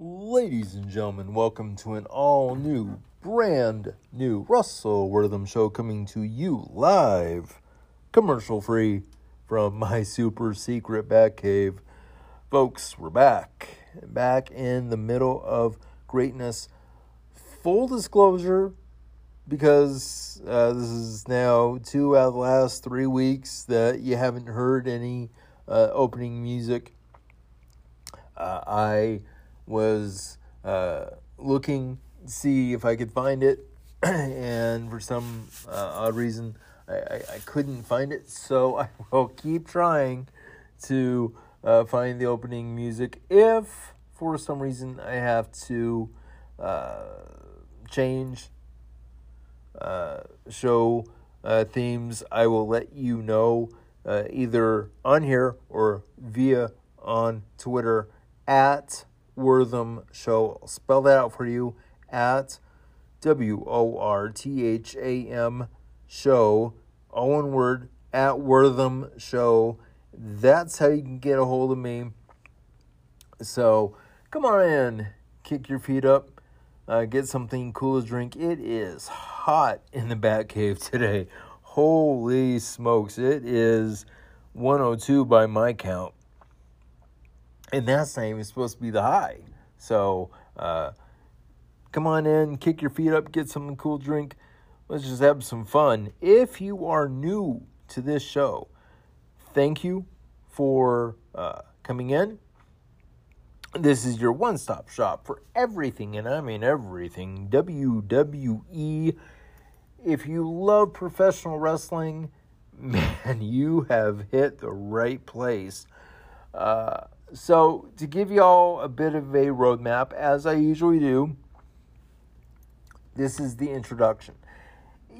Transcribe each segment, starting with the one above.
Ladies and gentlemen, welcome to an all new, brand new Russell Wortham show coming to you live, commercial free from my super secret Batcave. Folks, we're back. Back in the middle of greatness. Full disclosure, because uh, this is now two out of the last three weeks that you haven't heard any uh, opening music. Uh, I was uh, looking to see if I could find it, and for some uh, odd reason, I, I, I, couldn't find it. So I will keep trying to uh, find the opening music. If for some reason I have to uh, change uh, show uh, themes, I will let you know either on here or via on Twitter at Wortham Show. I'll spell that out for you at W O R T H A M Show, all one word, at Wortham Show. That's how you can get a hold of me. So come on in, kick your feet up, uh, get something cool to drink. It is hot in the Batcave today. Holy smokes, it is 102 by my count and that's not even supposed to be the high. So uh, come on in, kick your feet up, get some cool drink. Let's just have some fun. If you are new to this show, thank you for uh, coming in. This is your one stop shop for everything, and I mean everything WWE. If you love professional wrestling, man, you have hit the right place. Uh, so, to give you all a bit of a roadmap, as I usually do, this is the introduction.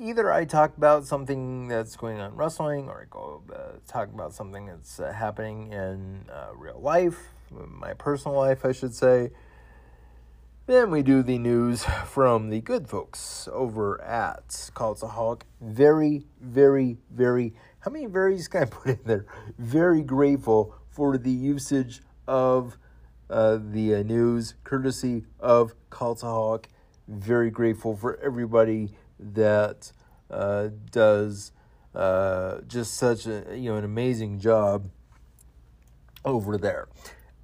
Either I talk about something that's going on in wrestling, or I go uh, talk about something that's uh, happening in uh, real life, my personal life, I should say. Then we do the news from the good folks over at Cultaholic. Very, very, very. How many varies can I put in there? Very grateful for the usage of uh, the uh, news, courtesy of Cultaholic. Very grateful for everybody that uh, does uh, just such a you know an amazing job over there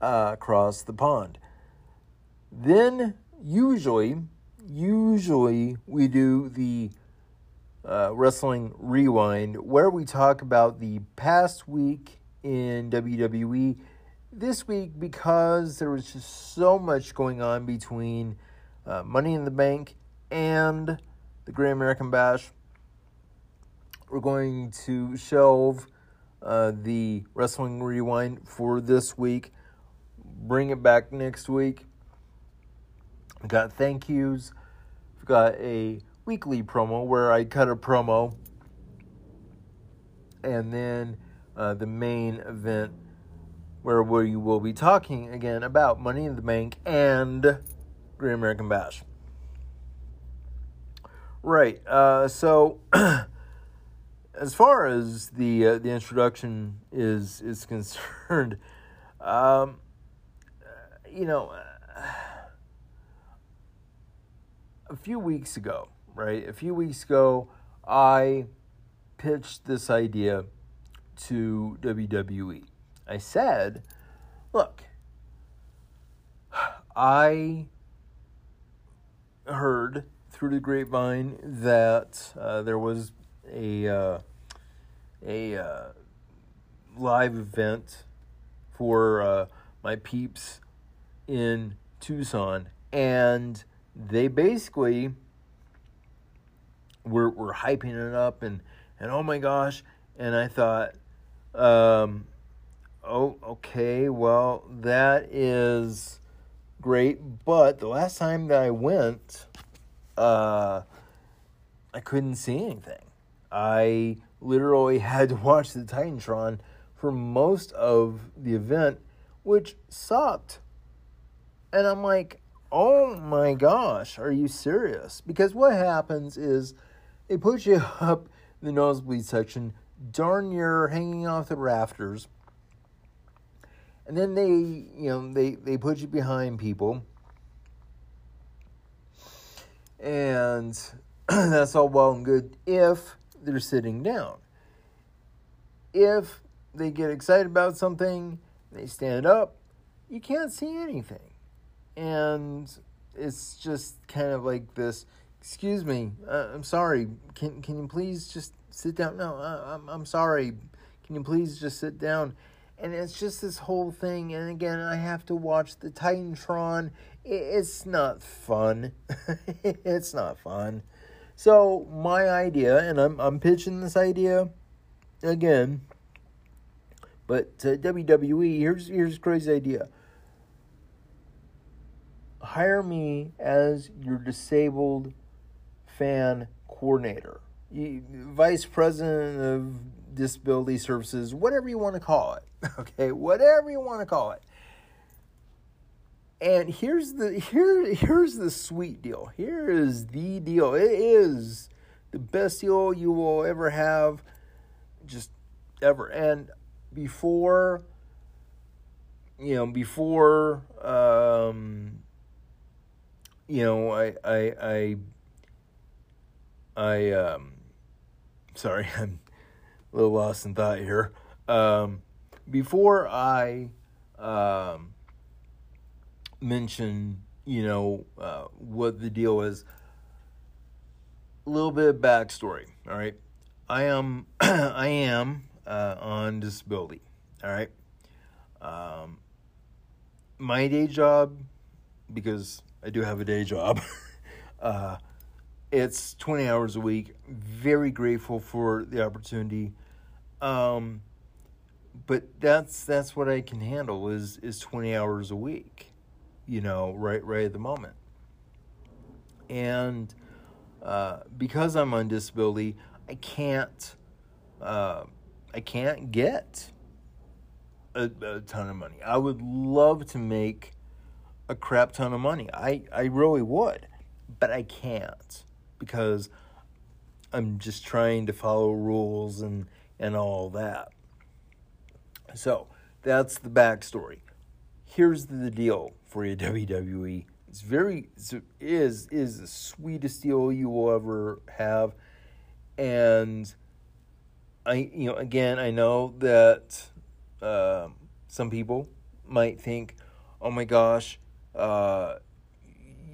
uh, across the pond. Then usually, usually we do the uh, wrestling rewind where we talk about the past week in WWE this week because there was just so much going on between uh, Money in the Bank and the Great American Bash. We're going to shelve uh, the Wrestling Rewind for this week, bring it back next week. We've got thank yous. We've got a weekly promo where I cut a promo. And then uh, the main event where we will be talking again about Money in the Bank and Great American Bash. Right. Uh, so, as far as the uh, the introduction is is concerned, um, you know, a few weeks ago, right? A few weeks ago, I pitched this idea to WWE. I said, look, I heard through the grapevine that uh, there was a uh, a uh, live event for uh, my peeps in Tucson, and they basically were were hyping it up and and oh my gosh, and I thought um, oh, okay, well, that is great. But the last time that I went, uh, I couldn't see anything. I literally had to watch the Titantron for most of the event, which sucked. And I'm like, oh my gosh, are you serious? Because what happens is they put you up the nosebleed section darn near hanging off the rafters. And then they, you know, they, they put you behind people. And that's all well and good if they're sitting down. If they get excited about something, they stand up, you can't see anything. And it's just kind of like this excuse me, uh, I'm sorry, can, can you please just sit down? No, uh, I'm, I'm sorry, can you please just sit down? And it's just this whole thing. And again, I have to watch the Titantron. It's not fun. it's not fun. So my idea, and I'm I'm pitching this idea again. But to WWE, here's here's crazy idea. Hire me as your disabled fan coordinator, vice president of disability services, whatever you want to call it. Okay, whatever you want to call it. And here's the here here's the sweet deal. Here is the deal. It is the best deal you will ever have, just ever. And before, you know, before, um, you know, I I I I um, sorry, I'm a little lost in thought here. Um, before I um, mention, you know, uh, what the deal is, a little bit of backstory. All right, I am I am uh, on disability. All right, um, my day job, because I do have a day job. uh, it's 20 hours a week. Very grateful for the opportunity. Um, but that's that's what I can handle is is 20 hours a week. You know, right right at the moment. And uh, because I'm on disability, I can't uh, I can't get a, a ton of money. I would love to make a crap ton of money. I, I really would, but I can't because I'm just trying to follow rules and, and all that. So that's the backstory. Here's the deal for you, WWE. It's very it is is the sweetest deal you will ever have, and I you know again I know that uh, some people might think, oh my gosh, uh,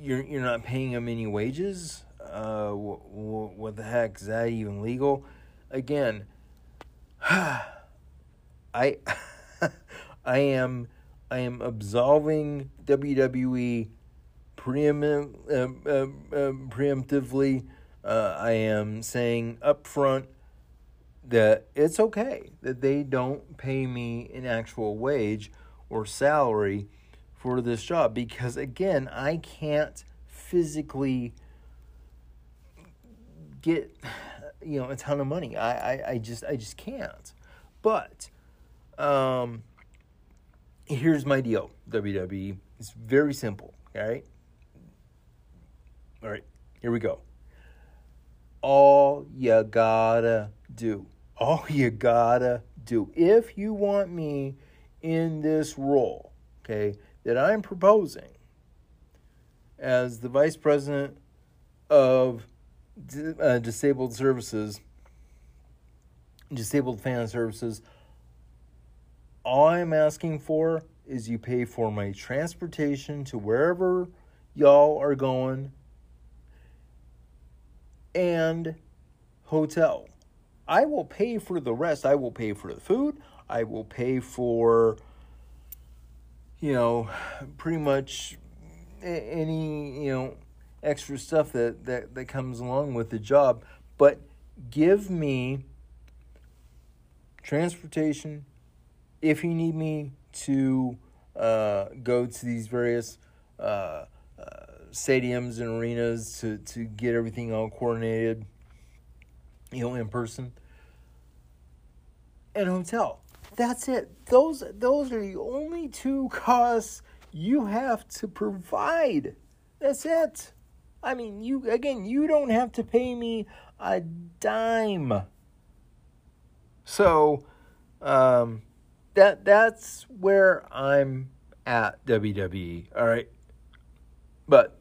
you're you're not paying them any wages uh, what, what the heck is that even legal? Again, I I am I am absolving WWE preeminent, uh, uh, uh, preemptively. I am saying up front that it's okay that they don't pay me an actual wage or salary for this job because again I can't physically get you know a ton of money. I, I, I just I just can't. But um, here's my deal, WWE. It's very simple. All right. All right. Here we go. All you gotta do. All you gotta do. If you want me in this role, okay, that I'm proposing as the vice president of uh, disabled services, disabled fan services, all I'm asking for is you pay for my transportation to wherever y'all are going and hotel. I will pay for the rest. I will pay for the food. I will pay for, you know, pretty much any, you know, extra stuff that, that, that comes along with the job. But give me transportation if you need me to uh, go to these various uh, uh, stadiums and arenas to, to get everything all coordinated, you know, in person. And hotel. That's it. Those those are the only two costs you have to provide. That's it. I mean, you again, you don't have to pay me a dime. So, um, that that's where I'm at WWE. All right, but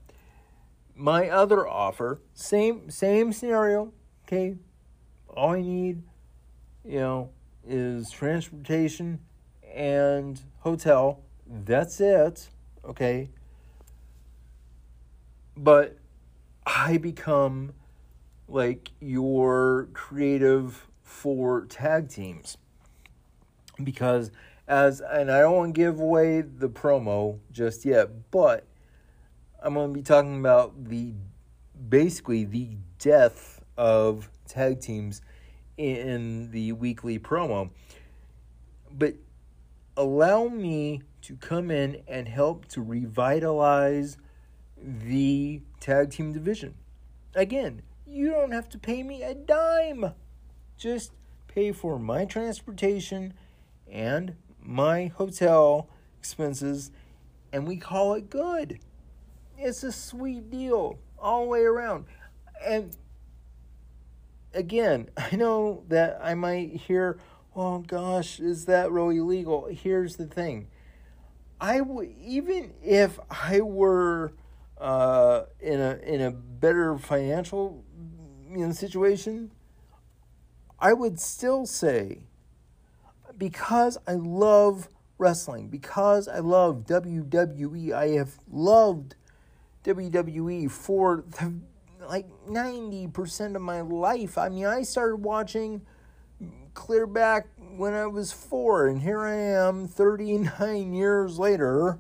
my other offer, same same scenario. Okay, all I need, you know, is transportation and hotel. That's it. Okay. But I become like your creative for tag teams because as and I don't want to give away the promo just yet, but I'm going to be talking about the basically the death of tag teams in the weekly promo. But allow me to come in and help to revitalize the tag team division. Again, you don't have to pay me a dime. Just pay for my transportation and my hotel expenses, and we call it good. It's a sweet deal all the way around. And again, I know that I might hear, oh gosh, is that really legal? Here's the thing. I would even if I were uh, in a in a better financial you know, situation, I would still say because I love wrestling, because I love WWE, I have loved WWE for the, like 90% of my life. I mean, I started watching clear back when I was four, and here I am 39 years later,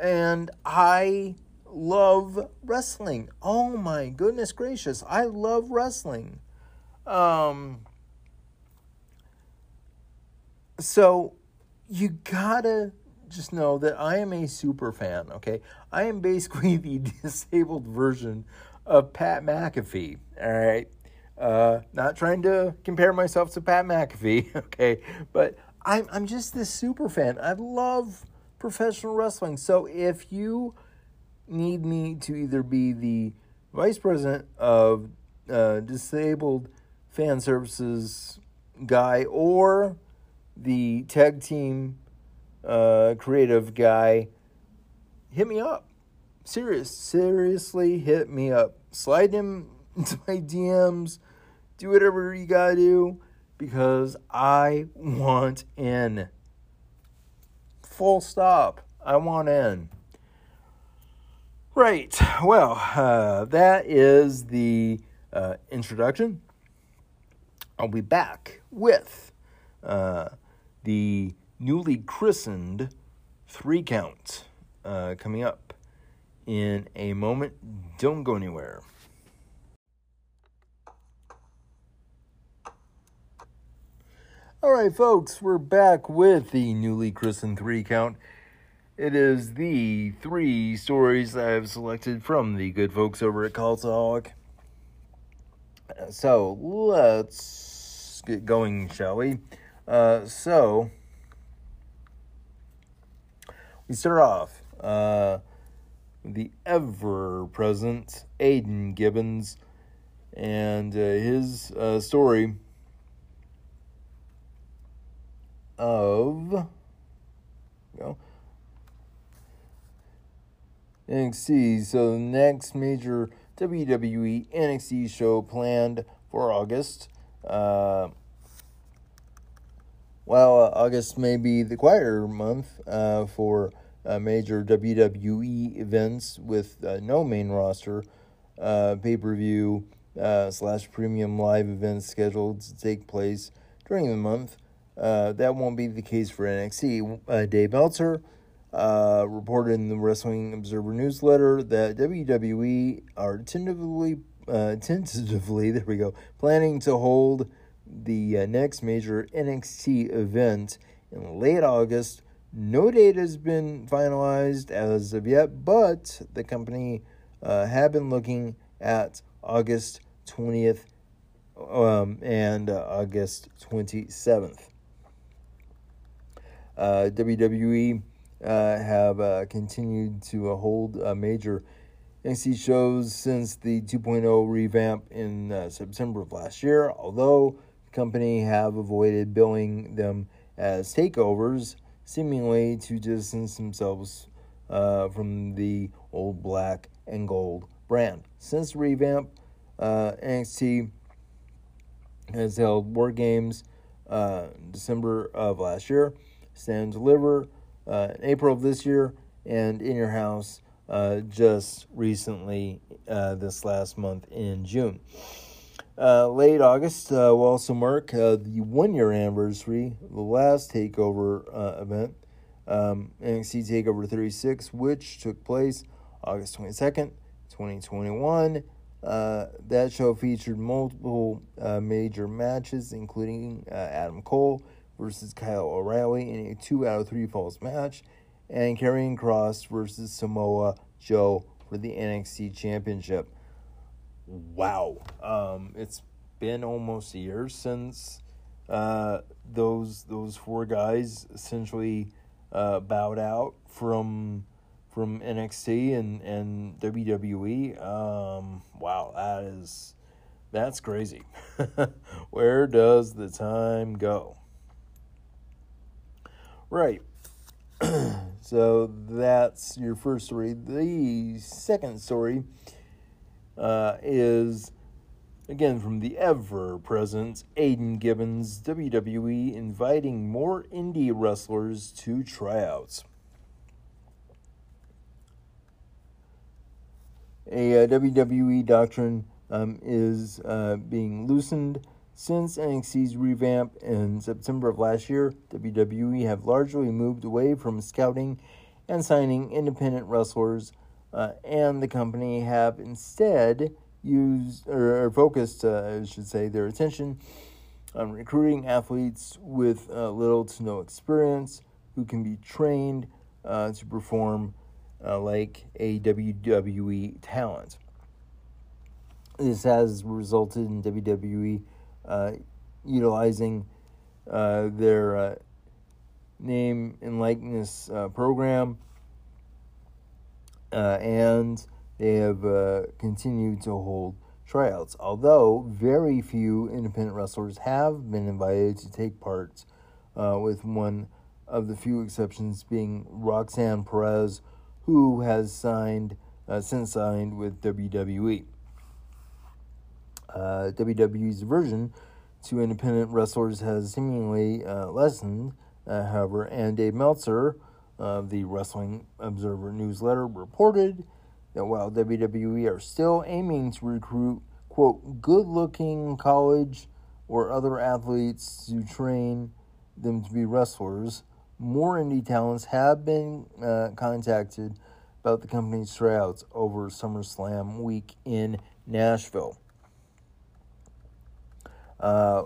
and I love wrestling. Oh my goodness gracious, I love wrestling. Um, so you gotta just know that I am a super fan, okay? I am basically the disabled version of Pat McAfee, all right? Uh, not trying to compare myself to Pat McAfee, okay? But I'm, I'm just this super fan. I love professional wrestling. So if you need me to either be the vice president of uh, disabled fan services guy or the tag team uh, creative guy, hit me up. Serious, seriously, hit me up. Slide him into my DMs. Do whatever you gotta do because I want in. Full stop. I want in. Right. Well, uh, that is the uh, introduction. I'll be back with uh, the newly christened three count uh, coming up in a moment. Don't go anywhere. All right, folks, we're back with the newly christened three count. It is the three stories I have selected from the good folks over at Cultaholic. So let's get going, shall we? Uh, so we start off uh, the ever present Aiden Gibbons and uh, his uh, story of you know, NXT. So the next major WWE NXT show planned for August. Uh, uh, August may be the quieter month uh, for uh, major WWE events with uh, no main roster uh, pay per view slash premium live events scheduled to take place during the month. that won't be the case for NXT. Dave Meltzer reported in the Wrestling Observer newsletter that WWE are tentatively, tentatively, there we go, planning to hold the next major NXT event in late August no date has been finalized as of yet, but the company uh, have been looking at August 20th um, and uh, August 27th. Uh, WWE uh, have uh, continued to hold major NXT shows since the 2.0 revamp in uh, September of last year, although the company have avoided billing them as takeovers seemingly to distance themselves uh, from the old black and gold brand. Since the revamp, uh, NXT has held War Games uh, December of last year, Stand Deliver uh, in April of this year, and In Your House uh, just recently uh, this last month in June. Uh, late August uh, will also mark uh, the one year anniversary the last TakeOver uh, event, um, NXT TakeOver 36, which took place August 22nd, 2021. Uh, that show featured multiple uh, major matches, including Adam Cole versus Kyle O'Reilly in a two out of three falls match, and Karrion Kross versus Samoa Joe for the NXT Championship wow. Um, it's been almost a year since uh, those those four guys essentially uh, bowed out from from NXT and and WWE. Um, wow, that is that's crazy. Where does the time go? Right. so that's your first story. The second story uh, is again from the ever present Aiden Gibbons, WWE inviting more indie wrestlers to tryouts. A uh, WWE doctrine um, is uh, being loosened since NXT's revamp in September of last year. WWE have largely moved away from scouting and signing independent wrestlers uh, and the company have instead used or, focused, uh, I should say, their attention on recruiting athletes with uh, little to no experience who can be trained uh, to perform uh, like a WWE talent. This has resulted in WWE utilizing their name and likeness program uh, and they have uh, continued to hold tryouts. Although very few independent wrestlers have been invited to take part, uh, with one of the few exceptions being Roxanne Perez, who has signed uh, since signed with WWE. Uh, WWE's version to independent wrestlers has seemingly uh, lessened, however, and Dave Meltzer uh, the Wrestling Observer newsletter reported that while WWE are still aiming to recruit, quote, good looking college or other athletes to train them to be wrestlers, more indie talents have been uh, contacted about the company's tryouts over SummerSlam week in Nashville. Uh,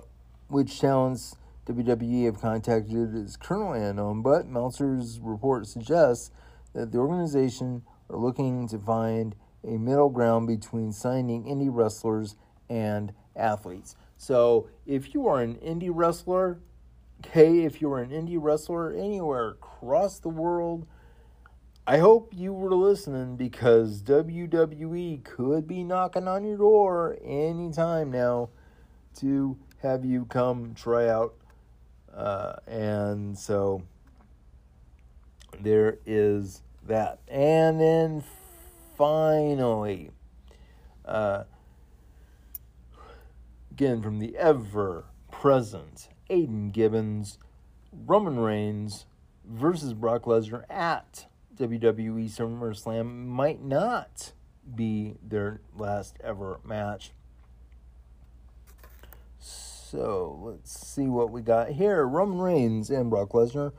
which talents WWE have contacted is currently unknown, but Meltzer's report suggests that the organization are looking to find a middle ground between signing indie wrestlers and athletes. So, if you are an indie wrestler, okay, if you're an indie wrestler anywhere across the world, I hope you were listening because WWE could be knocking on your door anytime now to have you come try out uh, and so there is that. And then finally, uh, again from the ever present Aiden Gibbons, Roman Reigns versus Brock Lesnar at WWE SummerSlam might not be their last ever match. So let's see what we got here. Roman Reigns and Brock Lesnar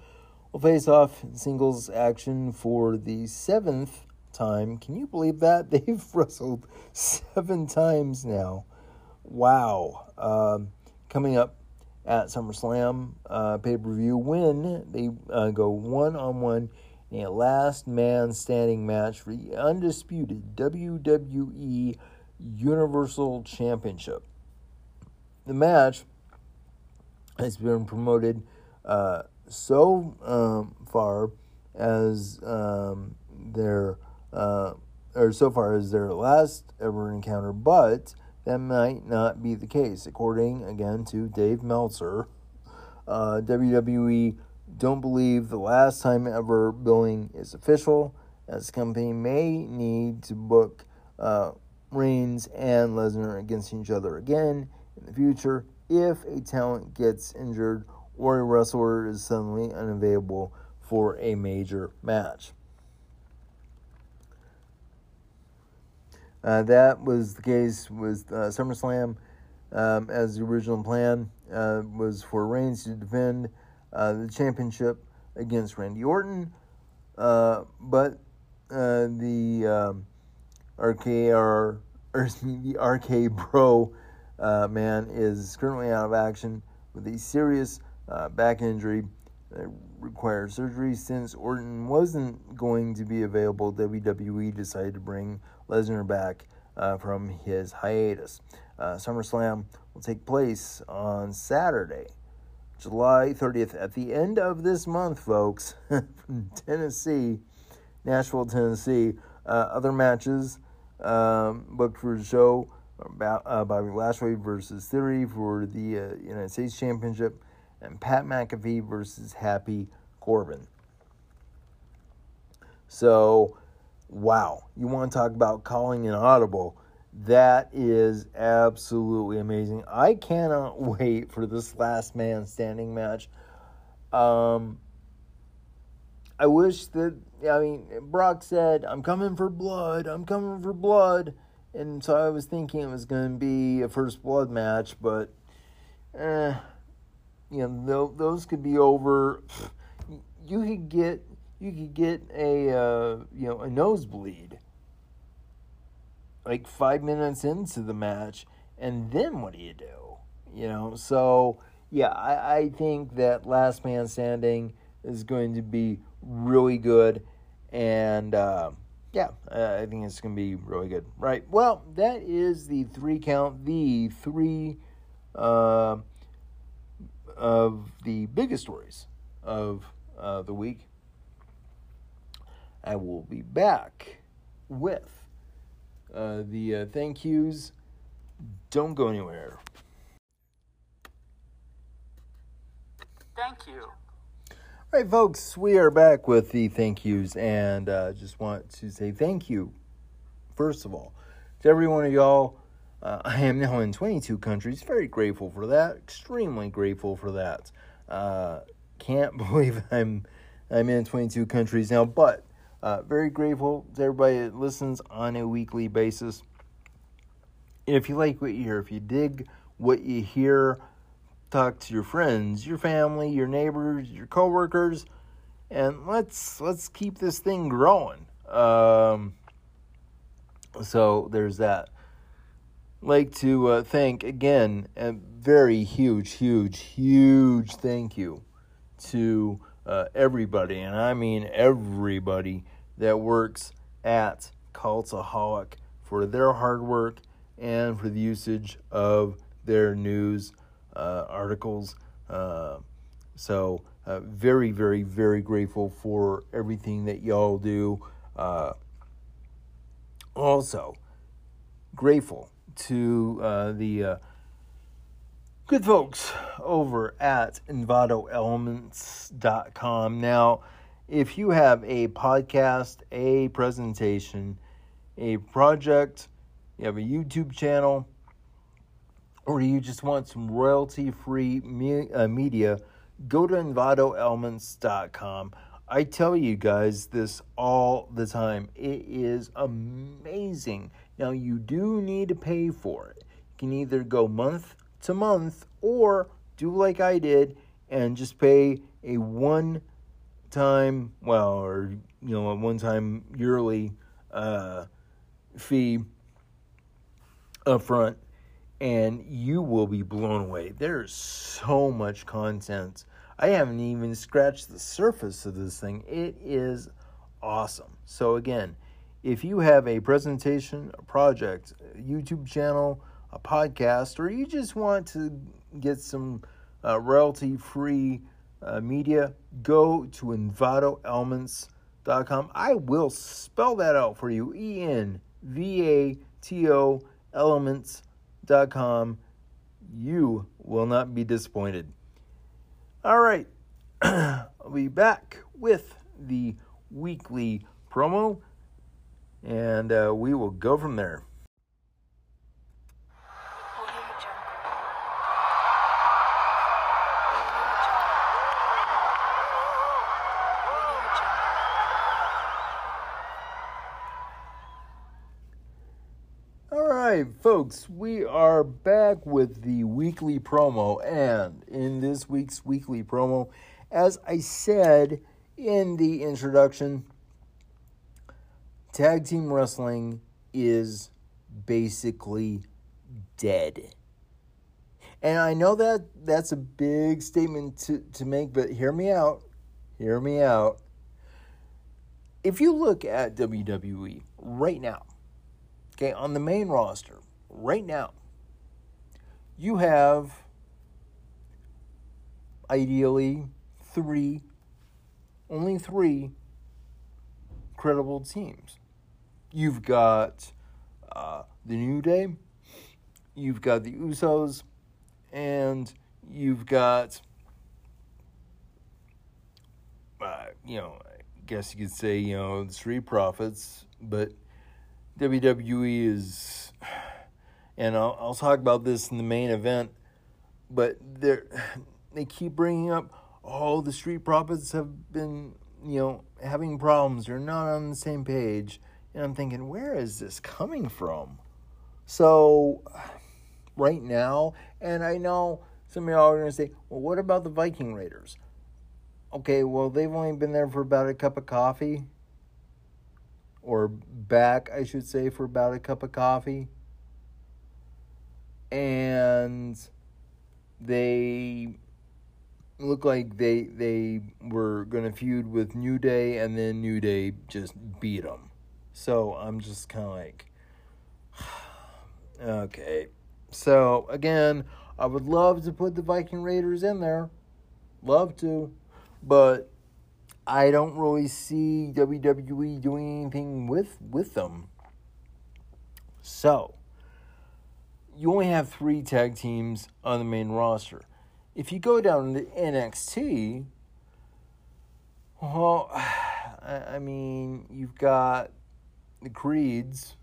will face off in singles action for the seventh time. Can you believe that? They've wrestled seven times now. Wow. Um, coming up at SummerSlam uh, pay per view when they uh, go one on one in a last man standing match for the undisputed WWE Universal Championship the match has been promoted uh, so um, far as um, their uh, or so far as their last ever encounter, but that might not be the case, according again to Dave Meltzer. Uh, WWE don't believe the last time ever billing is official, as the company may need to book uh, Reigns and Lesnar against each other again in the future if a talent gets injured or a wrestler is suddenly unavailable for a major match. Uh, that was the case with uh, SummerSlam, um, as the original plan uh, was for Reigns to defend uh, the championship against Randy Orton, uh, but uh, the um, RKR, or the RK Bro man is currently out of action with a serious back injury that required surgery. Since Orton wasn't going to be available, WWE decided to bring Lesnar back uh, from his hiatus. Uh, SummerSlam will take place on Saturday, July 30th, at the end of this month, folks, from Tennessee, Nashville, Tennessee. Uh, other matches um, booked for the show uh, Bobby Lashley versus Theory for the uh, United States Championship, and Pat McAfee versus Happy Corbin. So, wow, you want to talk about calling an audible? That is absolutely amazing. I cannot wait for this last man standing match. Um, I wish that, I mean, Brock said, I'm coming for blood, I'm coming for blood. And so I was thinking it was going to be a first blood match, but, eh, you know, those could be over. You could get you could get a uh, you know a nosebleed like five minutes into the match, and then what do you do? You know, so yeah, I, I think that Last Man Standing is going to be really good, and uh, yeah, I think it's going to be really good. Right. Well, that is the three count, the three uh, of the biggest stories of uh, the week. I will be back with uh, the uh, thank yous. Don't go anywhere. Thank you. All right, folks, we are back with the thank yous, and uh, just want to say thank you, first of all, to every one of y'all. Uh, I am now in 22 countries. Very grateful for that. Extremely grateful for that. Uh, can't believe I'm I'm in 22 countries now, but uh, very grateful to everybody that listens on a weekly basis. If you like what you hear, if you dig what you hear, talk to your friends, your family, your neighbors, your coworkers, and let's let's keep this thing growing. Um, so there's that. Like to uh, thank again a very huge, huge, huge thank you to uh, everybody, and I mean everybody that works at Cultaholic for their hard work and for the usage of their news articles. Uh, so, uh, very, very, very grateful for everything that y'all do. Uh, also, grateful to uh, the uh, good folks over at EnvatoElements.com. Now, if you have a podcast, a presentation, a project, you have a YouTube channel, or you just want some royalty free me- uh, media, go to EnvatoElements.com. I tell you guys this all the time. It is amazing. Now, you do need to pay for it. You can either go month to month or do like I did and just pay a one time, well, or you know, a one time yearly uh, fee up front, and you will be blown away. There's so much content. I haven't even scratched the surface of this thing. It is awesome. So, again, if you have a presentation, a project, a YouTube channel, a podcast, or you just want to get some uh, royalty free uh, media, go to EnvatoElements.com. I will spell that out for you E N V A T O Elements.com. You will not be disappointed. All right, I'll be back with the weekly promo, and uh, we will go from there. Right, folks, we are back with the weekly promo. And in this week's weekly promo, as I said in the introduction, tag team wrestling is basically dead. And I know that that's a big statement to, to make, but hear me out. Hear me out. If you look at WWE right now, okay, on the main roster, right now, you have ideally three, only three credible teams. You've got uh, the New Day, you've got the Usos, and you've got, uh, you know, I guess you could say, you know, the Street Profits, but WWE is, and I'll, I'll talk about this in the main event, but they're, they keep bringing up, oh, the Street Profits have been, you know, having problems. They're not on the same page. And I'm thinking, where is this coming from? So, right now, and I know some of y'all are going to say, well, what about the Viking Raiders? Okay, well, they've only been there for about a cup of coffee. Or back, I should say, for about a cup of coffee. And they look like they they were going to feud with New Day, and then New Day just beat them. So I'm just kind of like, okay. So again, I would love to put the Viking Raiders in there, love to, but I don't really see WWE doing anything with with them. So you only have three tag teams on the main roster. If you go down to NXT, well, I mean, you've got the Creeds.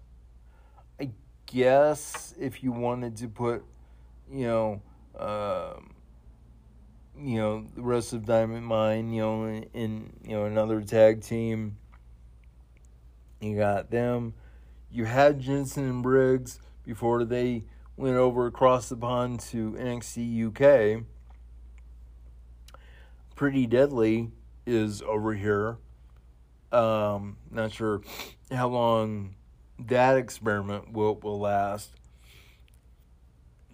I guess if you wanted to put, you know, um, you know, the rest of Diamond Mine, you know, in, in you know another tag team, you got them. You had Jensen and Briggs before they went over across the pond to NXT UK. Pretty Deadly is over here. Um, not sure how long that experiment will, will last.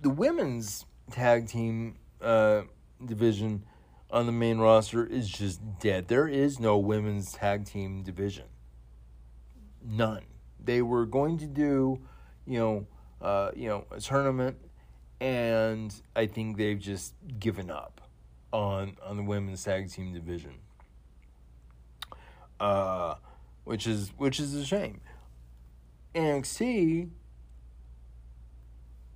The women's tag team uh, division on the main roster is just dead. There is no women's tag team division. None. They were going to do, you know, uh, you know, a tournament, and I think they've just given up on on the women's tag team division. Uh, which is which is a shame. NXT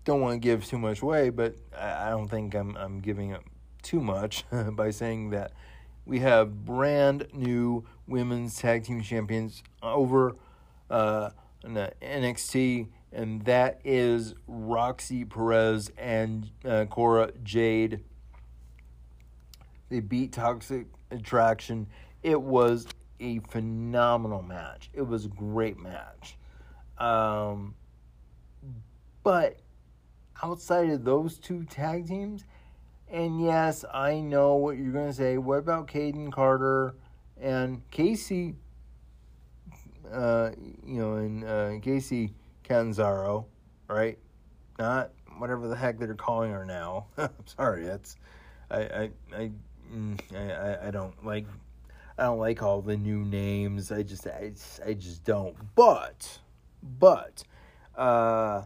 don't want to give too much away, but I, I don't think I'm I'm giving up too much by saying that we have brand new women's tag team champions over uh, NXT, and that is Roxy Perez and uh, Cora Jade. They beat Toxic Attraction. It was a phenomenal match. It was a great match. Um, but outside of those two tag teams, and yes, I know what you're going to say. What about Kayden Carter and Kacy? Uh, you know, and uh, Kacy Catanzaro, right? Not whatever the heck they're calling her now. I'm sorry, that's I I I, mm, I I don't like I don't like all the new names. I just I, I just don't. But but uh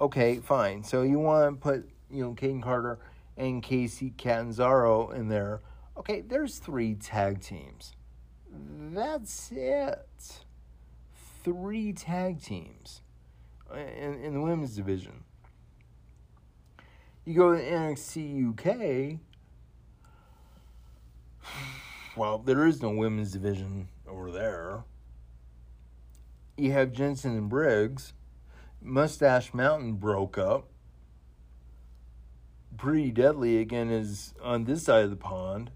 okay, fine. So you want to put, you know, Kayden Carter and Kacy Catanzaro in there. Okay, there's three tag teams. That's it. Three tag teams in, in the women's division. You go to NXT UK. Well, there is no women's division over there. You have Jensen and Briggs. Mustache Mountain broke up. Pretty Deadly again is on this side of the pond.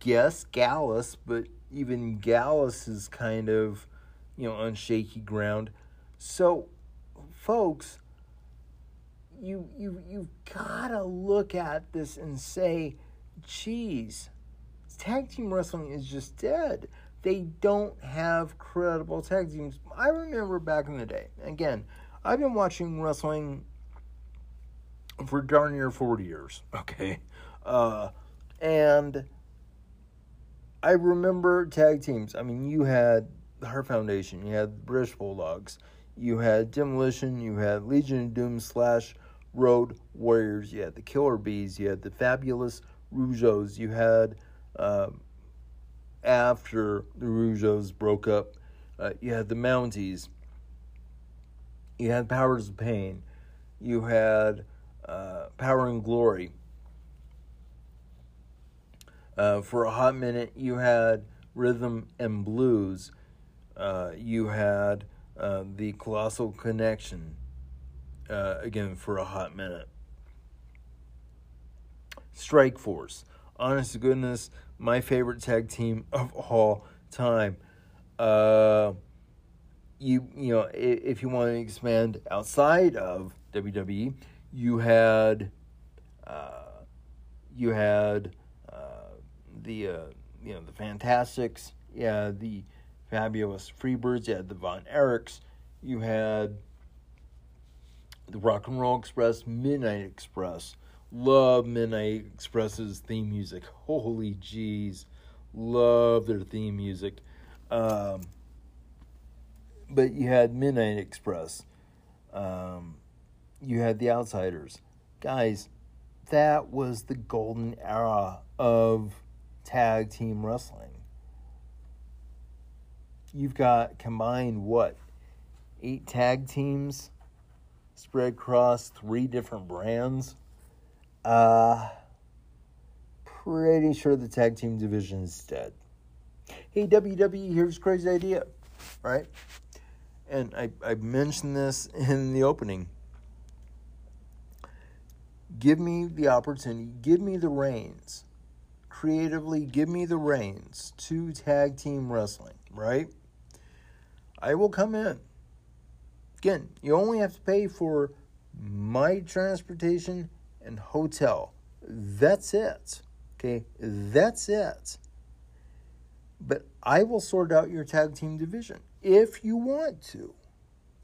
Guess Gallus, but even Gallus is kind of, you know, on shaky ground. So, folks, you you you've got to look at this and say, "Geez, tag team wrestling is just dead." They don't have credible tag teams. I remember back in the day. Again, I've been watching wrestling for darn near 40 years, okay? Uh, and I remember tag teams. I mean, you had the Hart Foundation, you had the British Bulldogs, you had Demolition, you had Legion of Doom slash Road Warriors, you had the Killer Bees, you had the Fabulous Rougeaus, you had um, after the Rougeaus broke up, uh, you had the Mounties, you had Powers of Pain, you had uh, Power and Glory. Uh, for a hot minute, you had Rhythm and Blues. Uh, you had uh, the Colossal Connection. Uh, again, for a hot minute. Strike Force. Honest to goodness, my favorite tag team of all time. Uh, you you know if you want to expand outside of WWE, you had you had the uh, you know the Fantastics, yeah, the Fabulous Freebirds, you had the Von Erichs, you had the Rock and Roll Express, Midnight Express. Love Midnight Express's theme music. Holy jeez. Love their theme music. Um, but you had Midnight Express. Um, you had the Outsiders. Guys, that was the golden era of tag team wrestling. You've got combined what? Eight tag teams spread across three different brands. Uh, pretty sure the tag team division is dead. Hey, WWE, here's a crazy idea, right? And I, I mentioned this in the opening. Give me the opportunity, give me the reins. Creatively, give me the reins to tag team wrestling, right? I will come in. Again, you only have to pay for my transportation and hotel. That's it. Okay, that's it. But I will sort out your tag team division if you want to.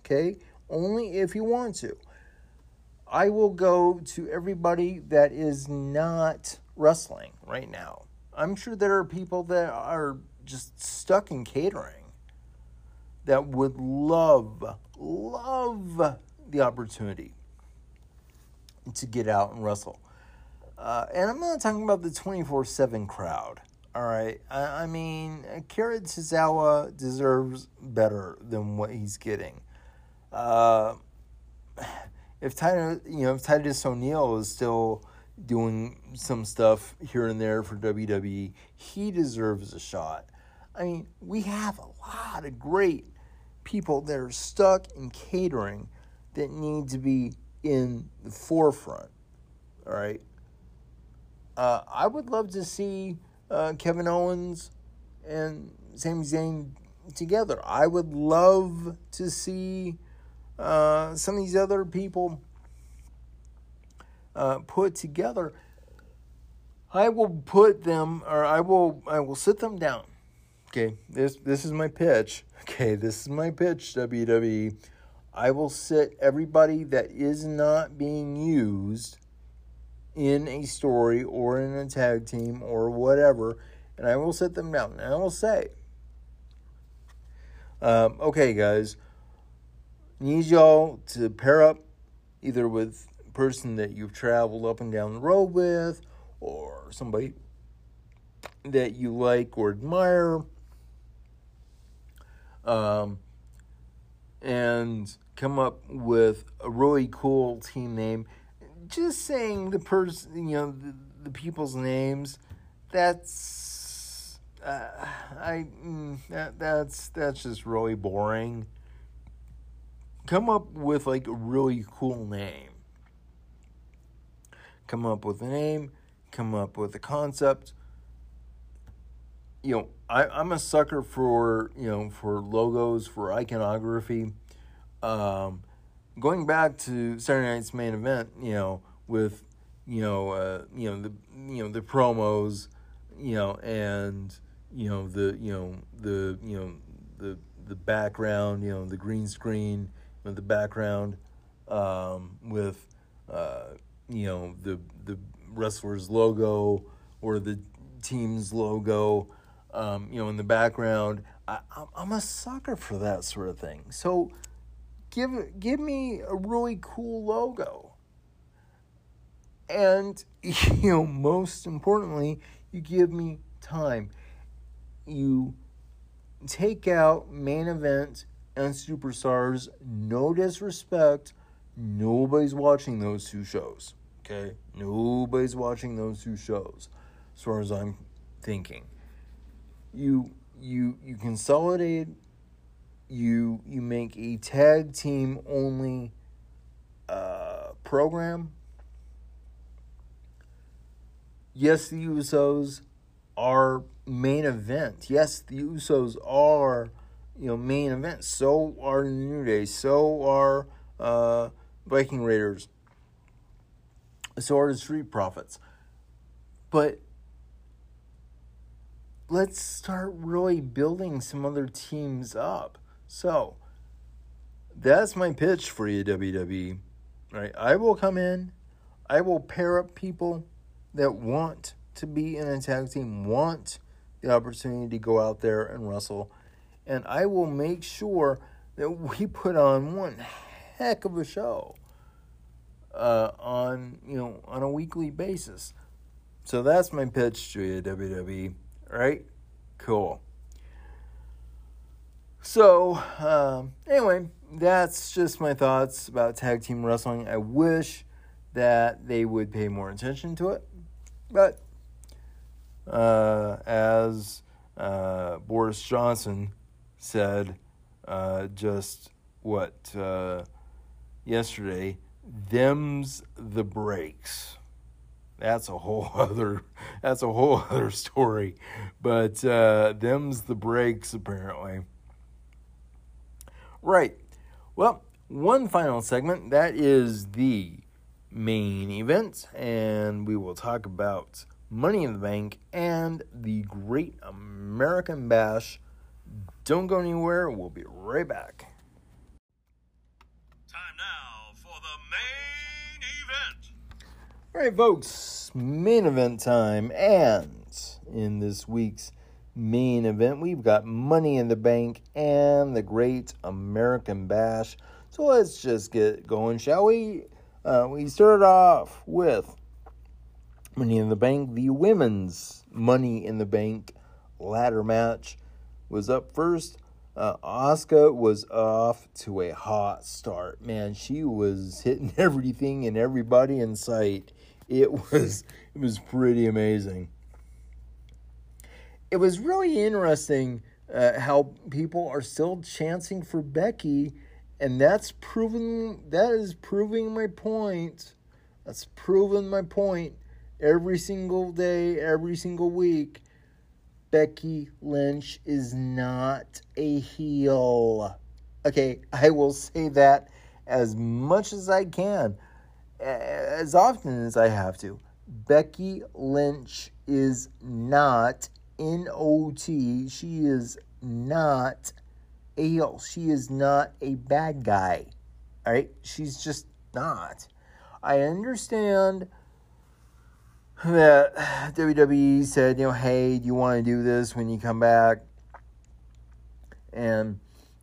Okay, only if you want to. I will go to everybody that is not wrestling right now. I'm sure there are people that are just stuck in catering that would love, love the opportunity to get out and wrestle. Uh, and I'm not talking about the 24 7 crowd. All right. I, I mean, Kira Tozawa deserves better than what he's getting. Uh, if Titus, you know, if Titus O'Neil is still doing some stuff here and there for WWE, he deserves a shot. I mean, we have a lot of great people that are stuck in catering that need to be in the forefront. All right. Uh, I would love to see uh, Kevin Owens and Sami Zayn together. I would love to see uh, some of these other people uh, put together. I will put them, or I will, I will sit them down. Okay, this this is my pitch. Okay, this is my pitch. WWE. I will sit everybody that is not being used in a story or in a tag team or whatever, and I will sit them down and I will say, um, okay, guys, need y'all to pair up either with a person that you've traveled up and down the road with or somebody that you like or admire. Um, and come up with a really cool team name just saying the person, you know, the, the people's names, that's uh, I mm, that that's that's just really boring. Come up with like a really cool name. Come up with a name. Come up with a concept. You know, I, I'm a sucker for you know for logos for iconography. um, going back to Saturday night's main event, you know, with you know, uh, you know the you know the promos, you know, and you know the you know the you know the the background, you know, the green screen, know, the background um, with uh, you know the the wrestler's logo or the team's logo, um, you know, in the background. I, I'm a sucker for that sort of thing. So give give me a really cool logo. And you know, most importantly, you give me time. You take out main event and superstars. No disrespect. Nobody's watching those two shows. Okay? Nobody's watching those two shows, as far as I'm thinking. You you you consolidate you you make a tag team only uh, program. Yes, the Usos are main event. Yes, the Usos are you know main event. So are New Day. So are uh, Viking Raiders. So are the Street Profits. But let's start really building some other teams up. So that's my pitch for you, WWE. Right? I will come in, I will pair up people that want to be in a tag team, want the opportunity to go out there and wrestle, and I will make sure that we put on one heck of a show uh, on you know on a weekly basis. So that's my pitch to you, WWE. Right? Cool. So, um, anyway, that's just my thoughts about tag team wrestling. I wish that they would pay more attention to it. But, uh, as uh, Boris Johnson said uh, just what uh, yesterday, them's the breaks. That's a whole other that's a whole other story, but uh, them's the breaks apparently. Right. Well, one final segment that is the main event, and we will talk about Money in the Bank and the Great American Bash. Don't go anywhere, we'll be right back. Time now for the main event. All right, folks, main event time, and in this week's main event. We've got Money in the Bank and the Great American Bash. So let's just get going, shall we? Uh, we started off with Money in the Bank. The women's Money in the Bank ladder match was up first. Uh, Asuka was off to a hot start. Man, she was hitting everything and everybody in sight. It was it was pretty amazing it was really interesting uh, how people are still chanting for Becky, and that's proving that is proving my point. That's proving my point every single day, every single week. Becky Lynch is not a heel. Okay, I will say that as much as I can, as often as I have to. Becky Lynch is not N O T. She is not a heel. She is not a bad guy. All right? She's just not. I understand that WWE said, you know, hey, do you want to do this when you come back? And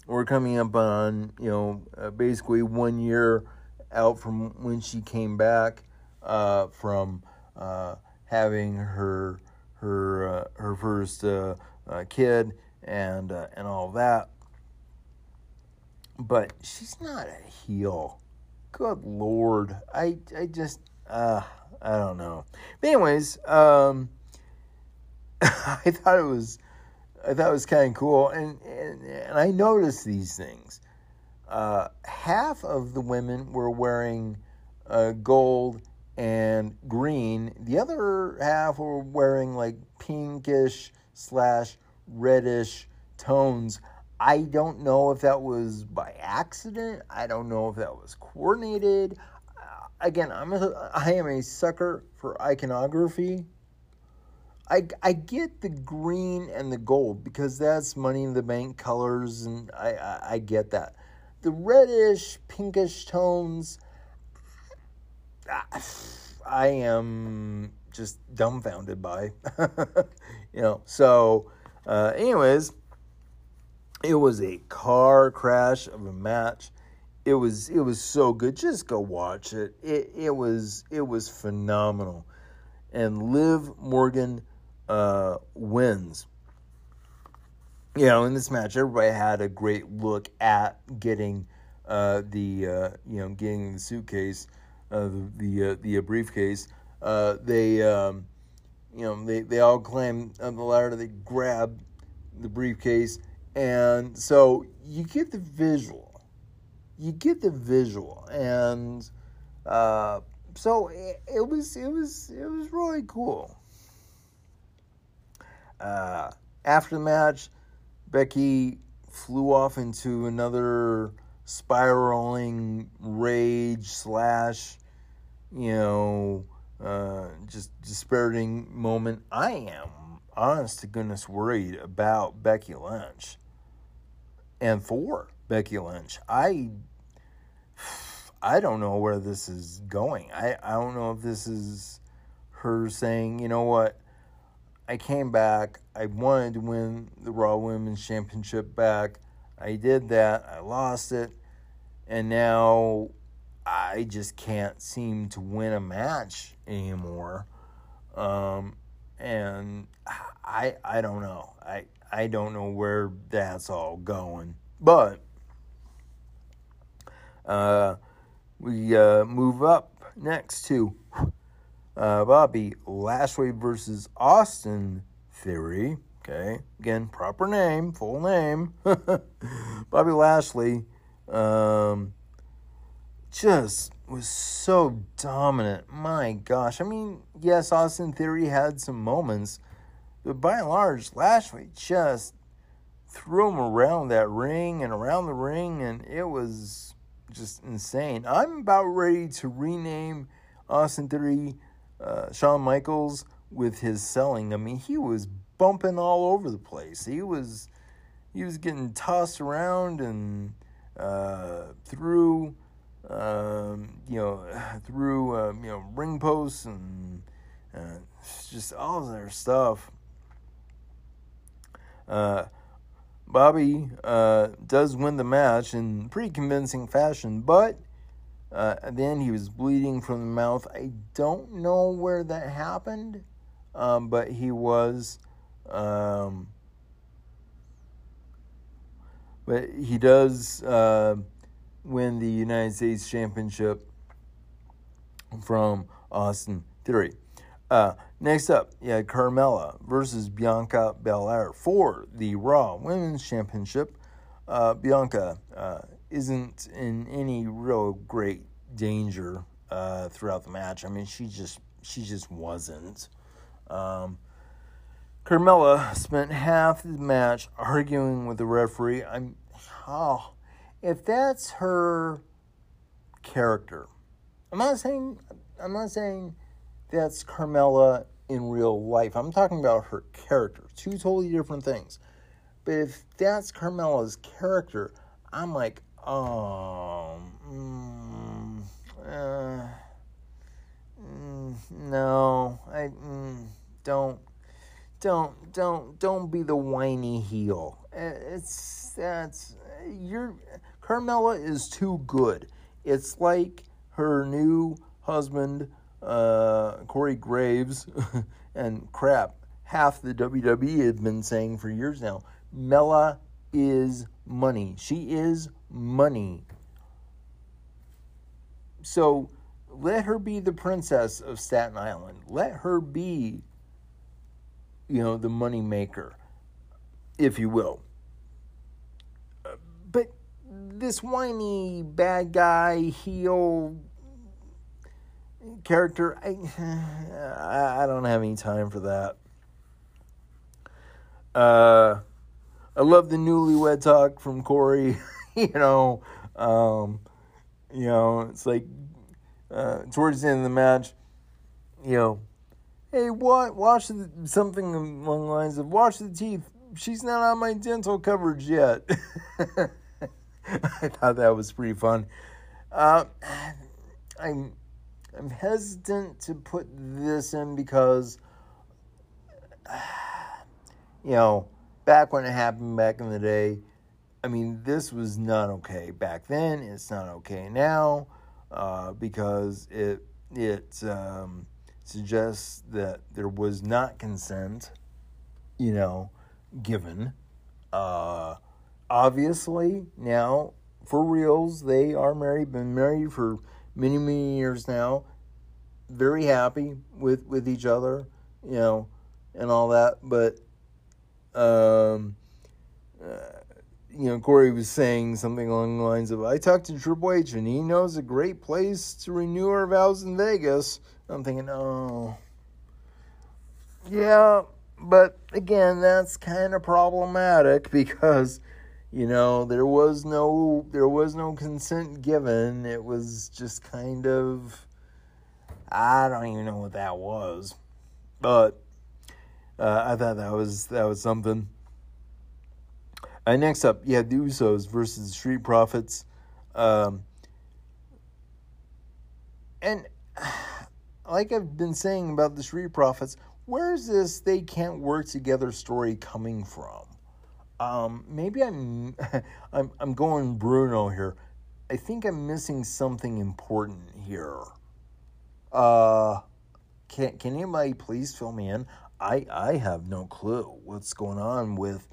we're coming up on, you know, uh, basically one year out from when she came back uh, from uh, having her her uh, her first uh, uh, kid and and all that. But she's not a heel. Good lord, I I just I don't know. But anyways, um, I thought it was I thought it was kind of cool, and, and and I noticed these things. Uh, half of the women were wearing uh, gold and green. The other half were wearing like pinkish slash reddish tones. I don't know if that was by accident. I don't know if that was coordinated. Again, I'm a, I am a sucker for iconography. I, I get the green and the gold because that's money in the bank colors, and I, I, I get that. The reddish, pinkish tones, I am just dumbfounded by. you know, so, uh, anyways, it was a car crash of a match. It was it was so good. Just go watch it. It it was it was phenomenal. And Liv Morgan uh, wins. You know, in this match, everybody had a great look at getting uh, the uh, you know getting the suitcase, uh, the the, uh, the briefcase. Uh, they um, you know they, they all climb on the ladder. They grab the briefcase and so you get the visual. You get the visual. And uh, so it, it, was it was it was really cool. Uh, after the match, Becky flew off into another spiraling rage slash, you know, uh, just despairing moment. I am honest to goodness worried about Becky Lynch and for Becky Lynch. I I don't know where this is going. I, I don't know if this is her saying, you know what, I came back. I wanted to win the Raw Women's Championship back. I did that. I lost it. And now I just can't seem to win a match anymore. Um, and I I don't know. I I don't know where that's all going. But uh, we uh, move up next to uh, Bobby Lashley versus Austin Theory. Okay, again, proper name, full name. Bobby Lashley um, just was so dominant. My gosh. I mean, yes, Austin Theory had some moments but by and large, Lashley just threw him around that ring and around the ring, and it was just insane. I'm about ready to rename Austin Theory uh, Shawn Michaels with his selling. I mean, he was bumping all over the place. He was he was getting tossed around and uh, through um, you know through uh, you know ring posts and uh, just all their stuff. Uh, Bobby uh, does win the match in pretty convincing fashion, but uh, then he was bleeding from the mouth. I don't know where that happened, um, but he was. Um, but he does uh, win the United States Championship from Austin Theory. Uh, next up, yeah, Carmella versus Bianca Belair for the Raw Women's Championship. Uh, Bianca uh, isn't in any real great danger uh, throughout the match. I mean, she just she just wasn't. Um, Carmella spent half the match arguing with the referee. I'm, oh, if that's her character, I'm not saying I'm not saying that's Carmella in real life. I'm talking about her character. Two totally different things. But if that's Carmella's character, I'm like, oh, mm, uh, mm, no, I mm, don't, don't, don't, don't be the whiny heel. It's that's you're Carmella is too good. It's like her new husband uh, Corey Graves, and crap, half the WWE had been saying for years now. Mella is money. She is money. So let her be the princess of Staten Island. Let her be, you know, the money maker, if you will. But this whiny bad guy heel character, I, I don't have any time for that. Uh, I love the newlywed talk from Corey. you know, um, you know, it's like uh, towards the end of the match, you know, hey, what? Wash the, something along the lines of wash the teeth. She's not on my dental coverage yet. I thought that was pretty fun. Uh, I'm I'm hesitant to put this in because you know back when it happened back in the day. I mean, this was not okay back then. It's not okay now uh, because it it um, suggests that there was not consent, you know, given. Uh, obviously, now for reals, they are married. Been married for many many years now. Very happy with with each other, you know, and all that. But um, uh, you know, Corey was saying something along the lines of, I talked to Triple H and he knows a great place to renew our vows in Vegas. I'm thinking, oh. Yeah, but again, that's kind of problematic because, you know, there was no there was no consent given. It was just kind of I don't even know what that was. But uh, I thought that was that was something. Uh, next up, have the Usos versus the Street Profits. Um, and like I've been saying about the Street Profits, where's this they can't work together story coming from? Um, maybe I'm, I'm I'm going Bruno here. I think I'm missing something important here. Uh, can can anybody please fill me in? I I have no clue what's going on with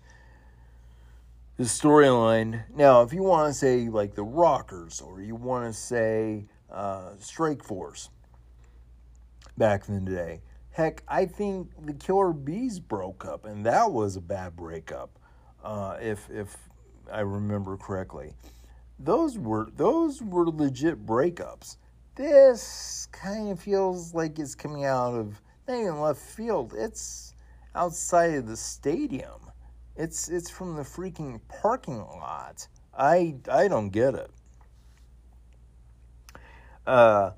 the storyline. Now, if you want to say like the Rockers or you want to say uh, Strike Force back in the day, heck, I think the Killer Bees broke up, and that was a bad breakup, uh, if if I remember correctly. Those were those were legit breakups. This kind of feels like it's coming out of not even left field. It's outside of the stadium it's it's from the freaking parking lot. I I don't get it. Uh,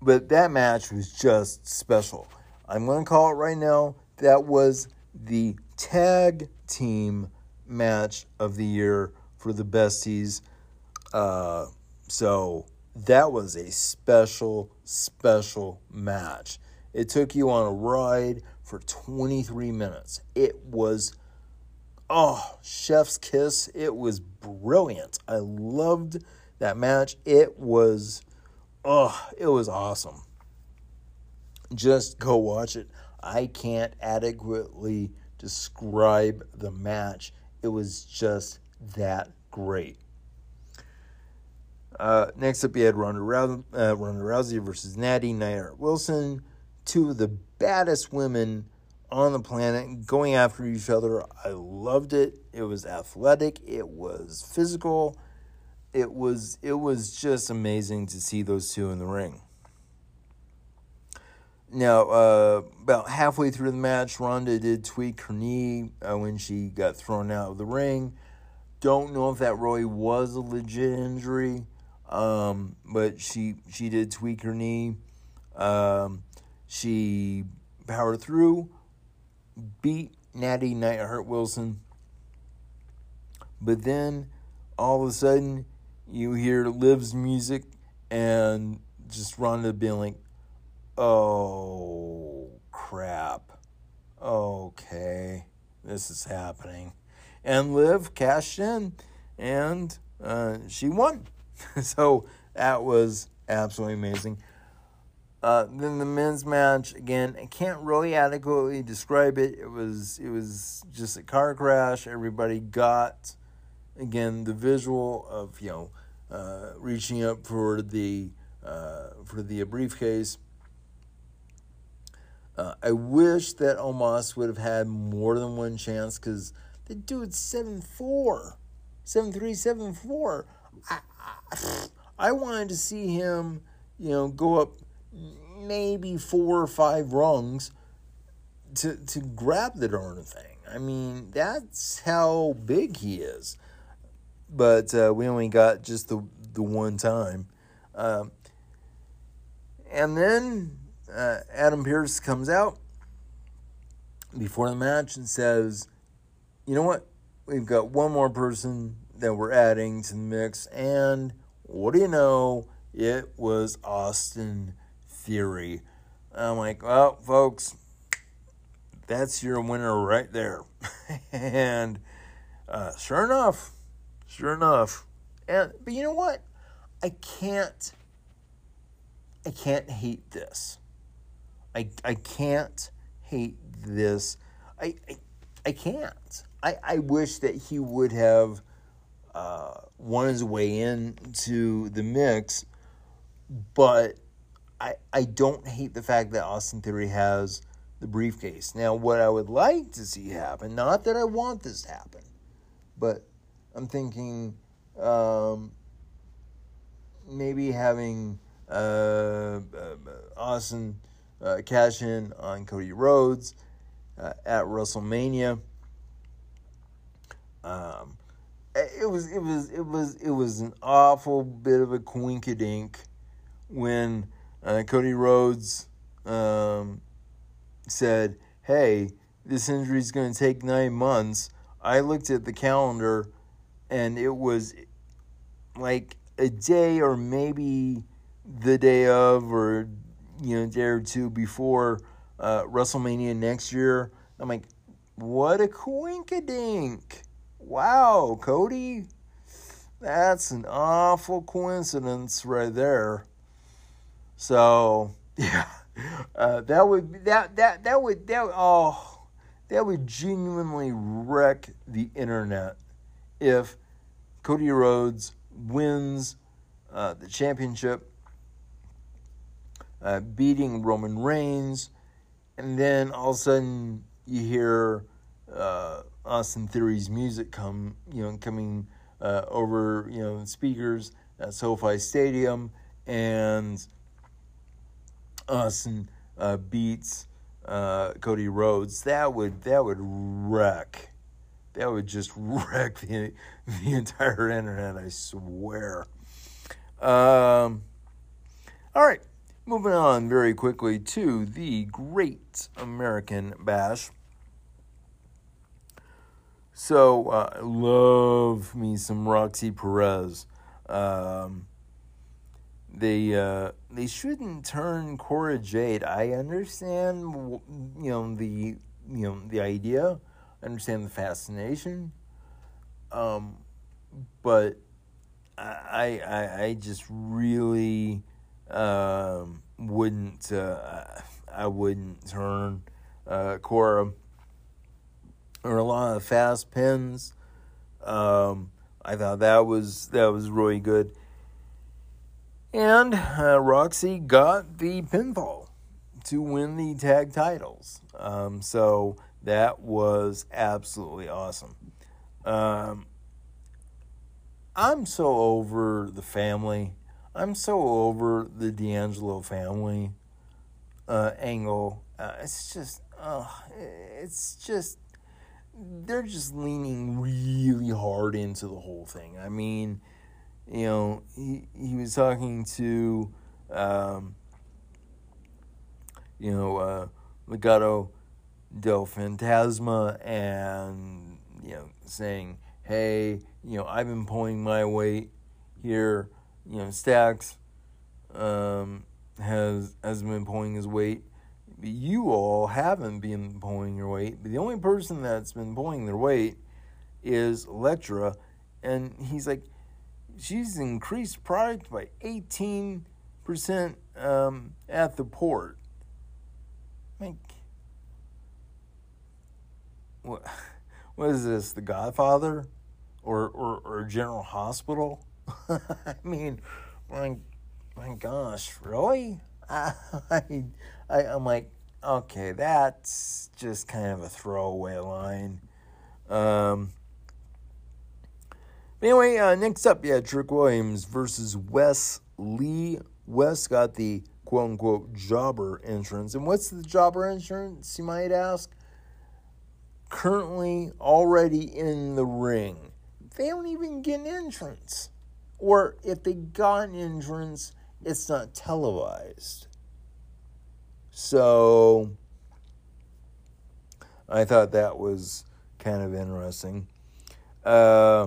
but that match was just special. I'm going to call it right now. That was the tag team match of the year for the besties. Uh, so that was a special, special match. It took you on a ride for 23 minutes. It was, oh, chef's kiss. It was brilliant. I loved that match. It was, oh, it was awesome. Just go watch it. I can't adequately describe the match. It was just that great. Uh, next up, you had Ronda Rousey, uh, Ronda Rousey versus Natty Nia Wilson two of the baddest women on the planet going after each other. I loved it. It was athletic, it was physical. It was it was just amazing to see those two in the ring. Now, uh, about halfway through the match, Ronda did tweak her knee uh, when she got thrown out of the ring. Don't know if that really was a legit injury, um, but she she did tweak her knee. Um, she powered through, beat Natty Neidhart Wilson. But then all of a sudden, you hear Liv's music and just Ronda being like, oh crap. Okay, this is happening. And Liv cashed in and uh, she won. so that was absolutely amazing. Uh, then the men's match again, I can't really adequately describe it. It was it was just a car crash. Everybody got again the visual of you know uh, reaching up for the uh, for the briefcase. Uh, I wish that Omos would have had more than one chance because the dude's seven four, seven three, seven four. I, I, I wanted to see him, you know, go up maybe four or five rungs to to grab the darn thing. I mean, that's how big he is. But uh, we only got just the the one time. Um, and then uh, Adam Pearce comes out before the match and says, "You know what? We've got one more person that we're adding to the mix, and what do you know? It was Austin Theory." I'm like, "Well, folks, that's your winner right there," and uh, sure enough, sure enough, and but you know what? I can't. I can't hate this. I I can't hate this. I I, I can't. I, I wish that he would have uh, won his way into the mix, but I I don't hate the fact that Austin Theory has the briefcase. Now, what I would like to see happen, not that I want this to happen, but I'm thinking um, maybe having uh, uh, Austin uh, cash in on Cody Rhodes uh, at WrestleMania. Um, it was it was it was it was an awful bit of a quinkadink when uh, Cody Rhodes um, said, "Hey, this injury is going to take nine months." I looked at the calendar, and it was like a day or maybe the day of, or you know, day or two before uh, WrestleMania next year. I'm like, what a quinkadink! Wow, Cody, that's an awful coincidence right there. So yeah, uh, that would that that that would that oh that would genuinely wreck the internet if Cody Rhodes wins uh, the championship, uh, beating Roman Reigns, and then all of a sudden you hear uh, Austin Theory's music come, you know, coming uh, over, you know, speakers at SoFi Stadium, and Austin uh, beats uh, Cody Rhodes. That would that would wreck. That would just wreck the the entire internet. I swear. Um, all right, moving on very quickly to the Great American Bash. So, uh, love me some Roxy Perez. Um, they uh, they shouldn't turn Cora Jade. I understand, you know the you know the idea. I understand the fascination. Um, but I I I just really um, wouldn't uh, I wouldn't turn uh, Cora or a lot of fast pins. Um, I thought that was that was really good. And uh, Roxy got the pinfall to win the tag titles. Um, so that was absolutely awesome. Um, I'm so over the family. I'm so over the D'Angelo family uh, angle. Uh, it's just, uh, it's just, they're just leaning really hard into the whole thing. I mean, you know, he, he was talking to, um, you know, uh, Legado del Fantasma and, you know, saying, hey, you know, I've been pulling my weight here. You know, Stacks um, has has been pulling his weight. You all haven't been pulling your weight. But the only person that's been pulling their weight is Elektra, and he's like, she's increased product by eighteen percent um, at the port. Like, what? What is this? The Godfather? or, or, or General Hospital. I mean, my, my gosh, really? I, I, I'm like, okay, that's just kind of a throwaway line. Um, anyway, uh, next up, yeah, Trick Williams versus Wes Lee. Wes got the quote unquote jobber entrance. And what's the jobber entrance, you might ask? currently already in the ring. They don't even get an entrance. Or if they got an entrance, it's not televised. So I thought that was kind of interesting. Uh,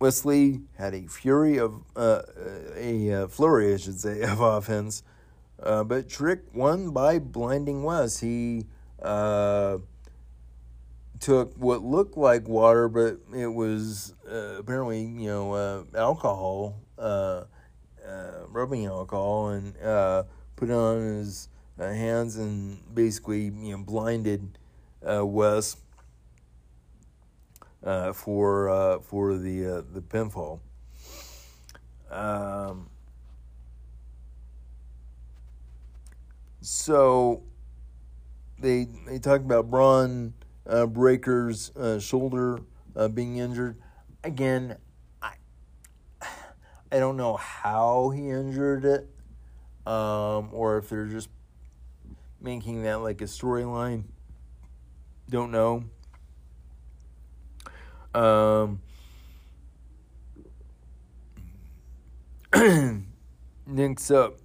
Wes Lee had a fury of uh, a flurry, I should say, of offense, uh, but Trick won by blinding Wes. He uh, took what looked like water, but it was uh, apparently you know uh, alcohol, rubbing alcohol, and put it on his hands and basically you know blinded Wes uh, for uh, for the uh, the pinfall. Um, so they they talked about Bron uh, Breakker's uh, shoulder uh, being injured. Again, I I don't know how he injured it, um, or if they're just making that like a storyline. Don't know. Um, next up,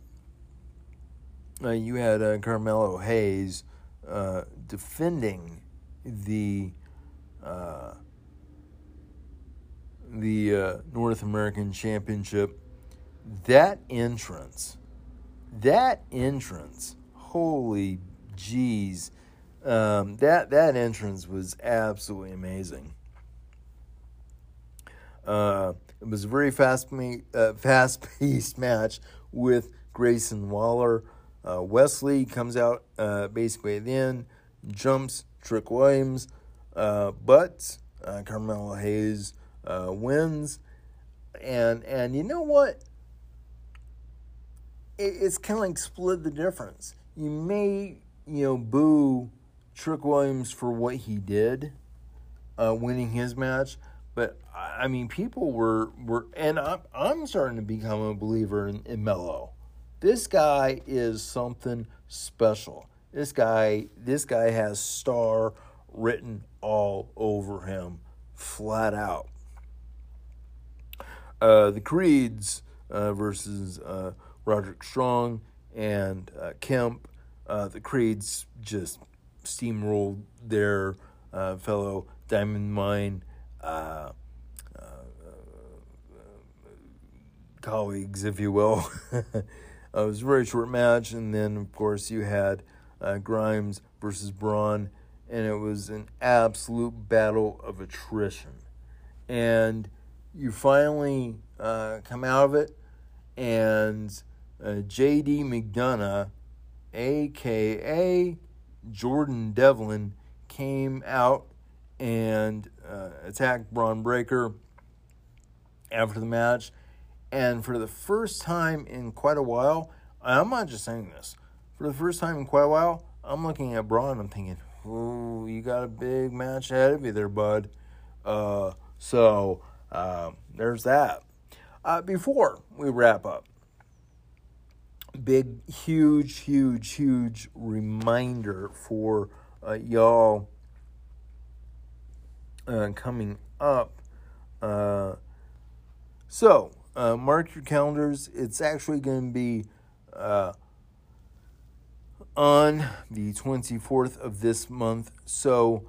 uh, you had uh, Carmelo Hayes uh, defending the uh, the uh, North American Championship. That entrance, that entrance, holy jeez, um, that that entrance was absolutely amazing. Uh, it was a very fast uh, fast paced match with Grayson Waller. Uh, Wes Lee comes out uh, basically at the end, jumps Trick Williams, uh, but uh, Carmelo Hayes Uh, wins. And and you know what? It, it's kind of like split the difference. You may you know boo Trick Williams for what he did, uh, winning his match but I mean, people were were, and I'm I'm starting to become a believer in, in Melo. This guy is something special. This guy, this guy has star written all over him, flat out. Uh, the Creeds uh, versus uh, Roderick Strong and uh, Kemp. Uh, the Creeds just steamrolled their uh, fellow Diamond Mine colleagues, if you will. it was a very short match, and then of course you had Grimes versus Bron, and it was an absolute battle of attrition. And you finally uh, come out of it, and uh, J.D. McDonagh, aka Jordan Devlin, came out and uh, attacked Bron Breakker after the match. And for the first time in quite a while, I'm not just saying this, for the first time in quite a while, I'm looking at Bron and I'm thinking, ooh, you got a big match ahead of you there, bud. Uh, so uh, there's that. Uh, before we wrap up, big, huge, huge, huge reminder for uh, y'all uh, coming up. Uh, so, uh, mark your calendars. It's actually going to be on the 24th of this month. So,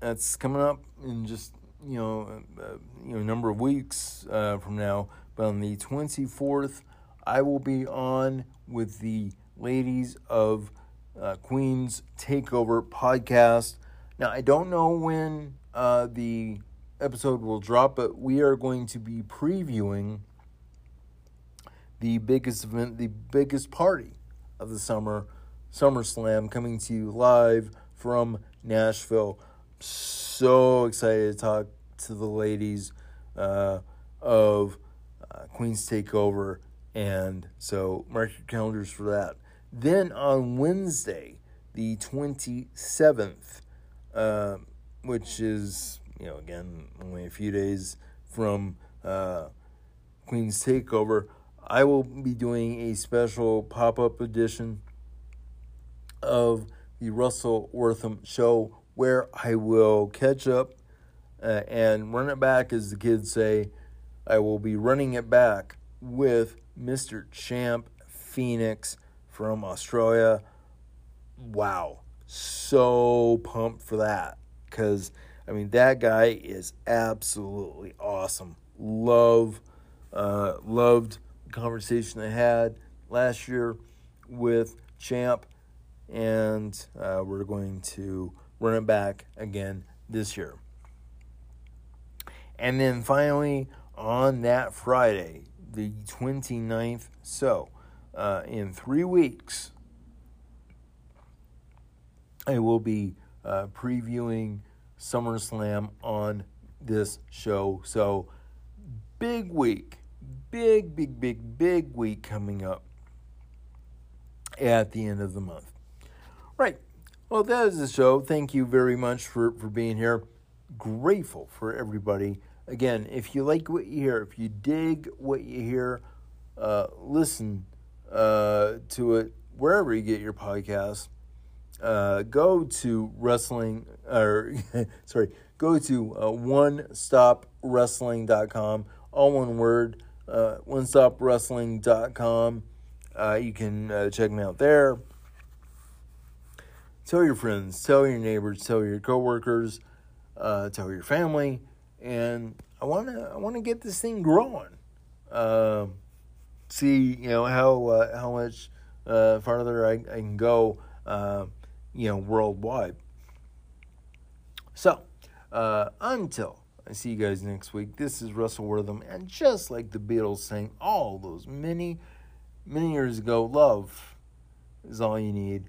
that's coming up in just you know uh, you know number of weeks from now. But on the 24th, I will be on with the ladies of Queen's Takeover podcast. Now, I don't know when uh, the episode will drop, but we are going to be previewing the biggest event, the biggest party of the summer, SummerSlam, coming to you live from Nashville. So excited to talk to the ladies uh, of uh, Queen's Takeover, and so mark your calendars for that. Then on Wednesday, the 27th, uh, which is, you know, again, only a few days from uh, Queen's Takeover, I will be doing a special pop up edition of the Russell Wortham Show, where I will catch up uh, and run it back, as the kids say. I will be running it back with Mr. Champ Phoenix from Australia. Wow. So pumped for that. Because, I mean, that guy is absolutely awesome. Love, uh, loved the conversation I had last year with Champ. And uh, we're going to run it back again this year. And then finally, on that Friday, the 29th, so uh, in three weeks, I will be uh, previewing SummerSlam on this show. So, big week, big, big, big, big week coming up at the end of the month. Right. Well, that is the show. Thank you very much for, for being here. Grateful for everybody. Again, if you like what you hear, if you dig what you hear, uh, listen uh, to it wherever you get your podcasts. Uh, go to wrestling, or sorry, go to uh, onestopwrestling.com, all one word, uh, onestopwrestling.com. Uh, you can uh, check me out there. Tell your friends, tell your neighbors, tell your coworkers, uh, tell your family, and I want to I want to get this thing growing. Uh, see, you know how uh, how much uh, farther I, I can go, uh, you know, worldwide. So, uh, until I see you guys next week, this is Russell Wortham, and just like the Beatles sang all those many, many years ago, love is all you need.